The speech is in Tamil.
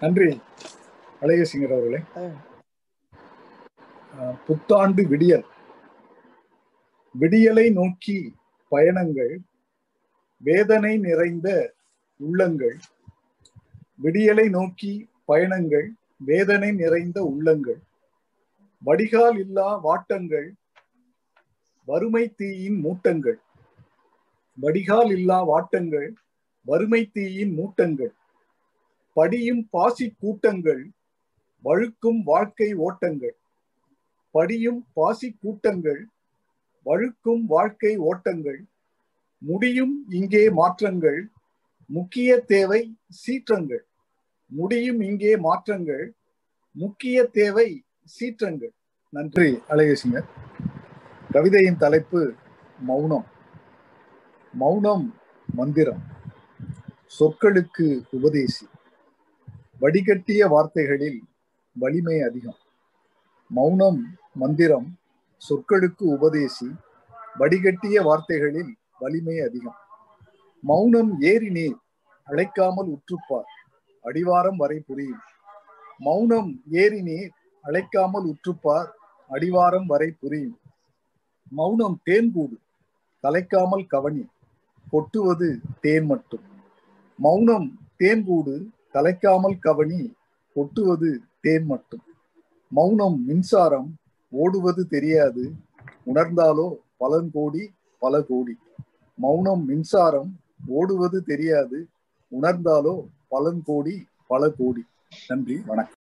நன்றி. அழகசிங்கர் அவர்களே. புத்தாண்டு விடியல். விடியலை நோக்கி பயணங்கள் வேதனை நிறைந்த உள்ளங்கள். விடியலை நோக்கி பயணங்கள் வேதனை நிறைந்த உள்ளங்கள். வடிகால் இல்லா வாட்டங்கள் வறுமை தீயின் மூட்டங்கள். வடிகால் இல்லா வாட்டங்கள் வறுமை தீயின் மூட்டங்கள். படியும் பாசி கூட்டங்கள் வழுக்கும் வாழ்க்கை ஓட்டங்கள். படியும் பாசி கூட்டங்கள் வழுக்கும் வாழ்க்கை ஓட்டங்கள். முடியும் இங்கே மாற்றங்கள் முக்கிய தேவை சீற்றங்கள். முடியும் இங்கே மாற்றங்கள் முக்கிய தேவை சீற்றங்கள். நன்றி அழகேசிங்கர் கவிதையின் தலைப்பு மௌனம். மௌனம் மந்திரம். சொற்களுக்கு உபதேசி. வடிகட்டிய வார்த்தைகளில் வலிமை அதிகம். மௌனம் மந்திரம் சொற்களுக்கு உபதேசி வடிகட்டிய வார்த்தைகளில் வலிமை அதிகம். மௌனம் ஏறி நீர் அழைக்காமல் உற்றுப்பார் அடிவாரம் வரை புரியும். மௌனம் ஏறி நீர் அழைக்காமல் உற்றுப்பார் அடிவாரம் வரை புரியும். மௌனம் தேன்கூடு கலைக்காமல் கவனி கொட்டுவது தேன் மட்டும். மௌனம் தேன்கூடு கலைக்காமல் கவனி கொட்டுவது தேன் மட்டும். மௌனம் மின்சாரம் ஓடுவது தெரியாது. உணர்ந்தாலோ பலன் கோடி பல கோடி மௌனம் மின்சாரம் ஓடுவது தெரியாது. உணர்ந்தாலோ பலன் கோடி பல கோடி நன்றி வணக்கம்.